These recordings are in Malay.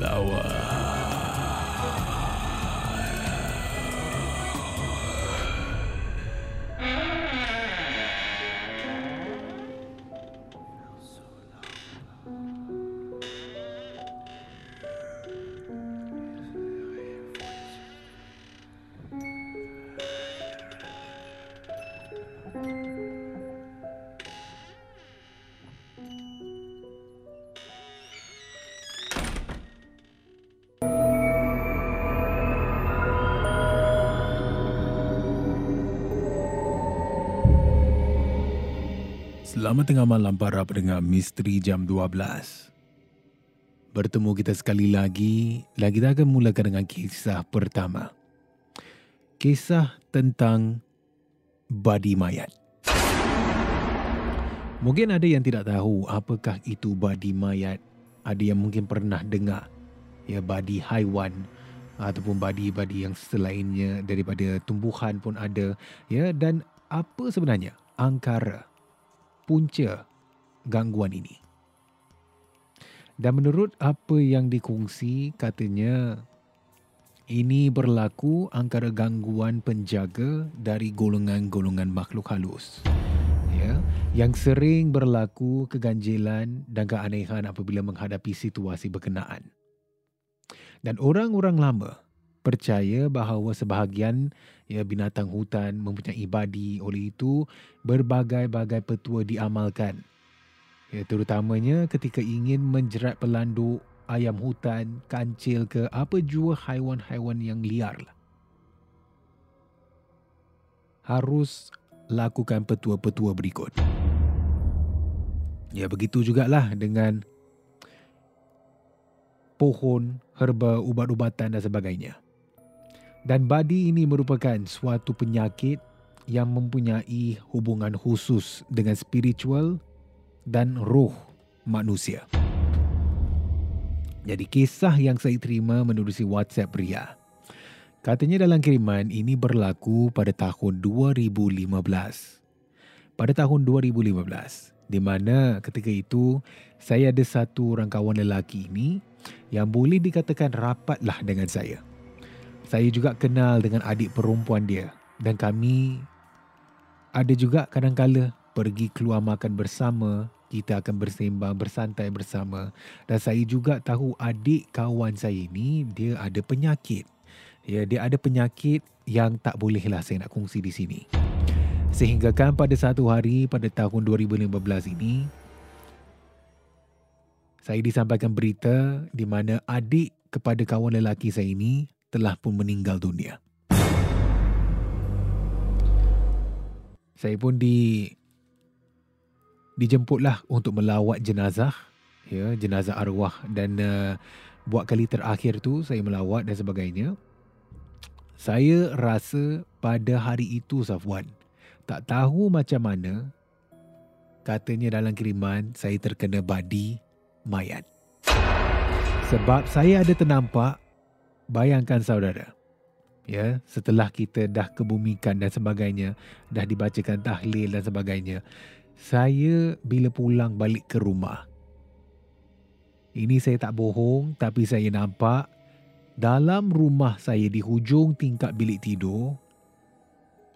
lawan. Selamat tengah malam para pendengar Misteri Jam 12. Bertemu kita sekali lagi, lagi kita akan mulakan dengan kisah pertama. Kisah tentang badi mayat. Mungkin ada yang tidak tahu apakah itu badi mayat. Ada yang mungkin pernah dengar ya badi haiwan ataupun badi-badi yang selainnya daripada tumbuhan pun ada ya dan apa sebenarnya angkara punca gangguan ini. Dan menurut apa yang dikongsi, katanya ini berlaku antara gangguan penjaga dari golongan-golongan makhluk halus. Ya, yang sering berlaku keganjilan dan keanehan apabila menghadapi situasi berkenaan. Dan orang-orang lama percaya bahawa sebahagian ya binatang hutan mempunyai badi oleh itu berbagai-bagai petua diamalkan ya terutamanya ketika ingin menjerat pelanduk ayam hutan kancil ke apa jua haiwan-haiwan yang liar lah. harus lakukan petua-petua berikut ya begitu jugalah dengan pohon, herba, ubat-ubatan dan sebagainya. Dan badi ini merupakan suatu penyakit yang mempunyai hubungan khusus dengan spiritual dan roh manusia. Jadi kisah yang saya terima menerusi WhatsApp Ria. Katanya dalam kiriman ini berlaku pada tahun 2015. Pada tahun 2015, di mana ketika itu saya ada satu orang kawan lelaki ini yang boleh dikatakan rapatlah dengan saya. Saya juga kenal dengan adik perempuan dia dan kami ada juga kadang-kala pergi keluar makan bersama, kita akan bersembang, bersantai bersama dan saya juga tahu adik kawan saya ini dia ada penyakit. Ya, dia ada penyakit yang tak bolehlah saya nak kongsi di sini. Sehingga kan pada satu hari pada tahun 2015 ini saya disampaikan berita di mana adik kepada kawan lelaki saya ini telah pun meninggal dunia. Saya pun di dijemputlah untuk melawat jenazah, ya, jenazah arwah dan uh, buat kali terakhir tu saya melawat dan sebagainya. Saya rasa pada hari itu Safwan Tak tahu macam mana, katanya dalam kiriman saya terkena badi mayat. Sebab saya ada ternampak, bayangkan saudara, ya setelah kita dah kebumikan dan sebagainya, dah dibacakan tahlil dan sebagainya, saya bila pulang balik ke rumah, ini saya tak bohong tapi saya nampak dalam rumah saya di hujung tingkap bilik tidur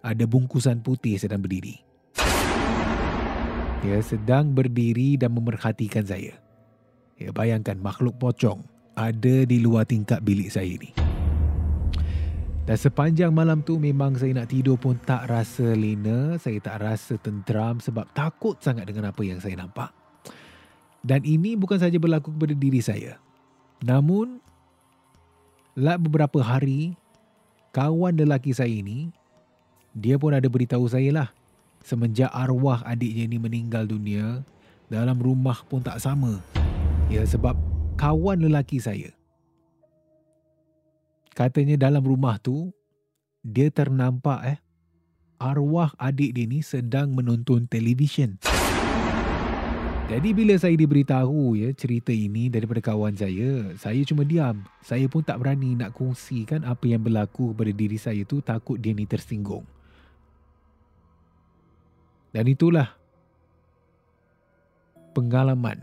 ada bungkusan putih sedang berdiri. Dia sedang berdiri dan memerhatikan saya. Ya, bayangkan makhluk pocong ada di luar tingkap bilik saya ini. Dan sepanjang malam tu memang saya nak tidur pun tak rasa lena, saya tak rasa tenteram sebab takut sangat dengan apa yang saya nampak. Dan ini bukan saja berlaku kepada diri saya. Namun, lah beberapa hari, kawan lelaki saya ini, dia pun ada beritahu saya lah. Semenjak arwah adiknya ini meninggal dunia, dalam rumah pun tak sama. Ya sebab kawan lelaki saya Katanya dalam rumah tu dia ternampak eh arwah adik dia ni sedang menonton televisyen. Jadi bila saya diberitahu ya cerita ini daripada kawan saya, saya cuma diam. Saya pun tak berani nak kongsikan apa yang berlaku kepada diri saya tu takut dia ni tersinggung. Dan itulah pengalaman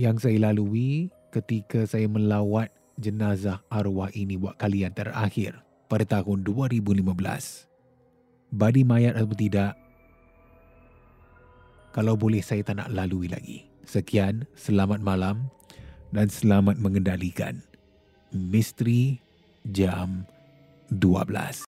yang saya lalui ketika saya melawat jenazah arwah ini buat kali yang terakhir pada tahun 2015. Badi mayat atau tidak, kalau boleh saya tak nak lalui lagi. Sekian, selamat malam dan selamat mengendalikan Misteri Jam 12.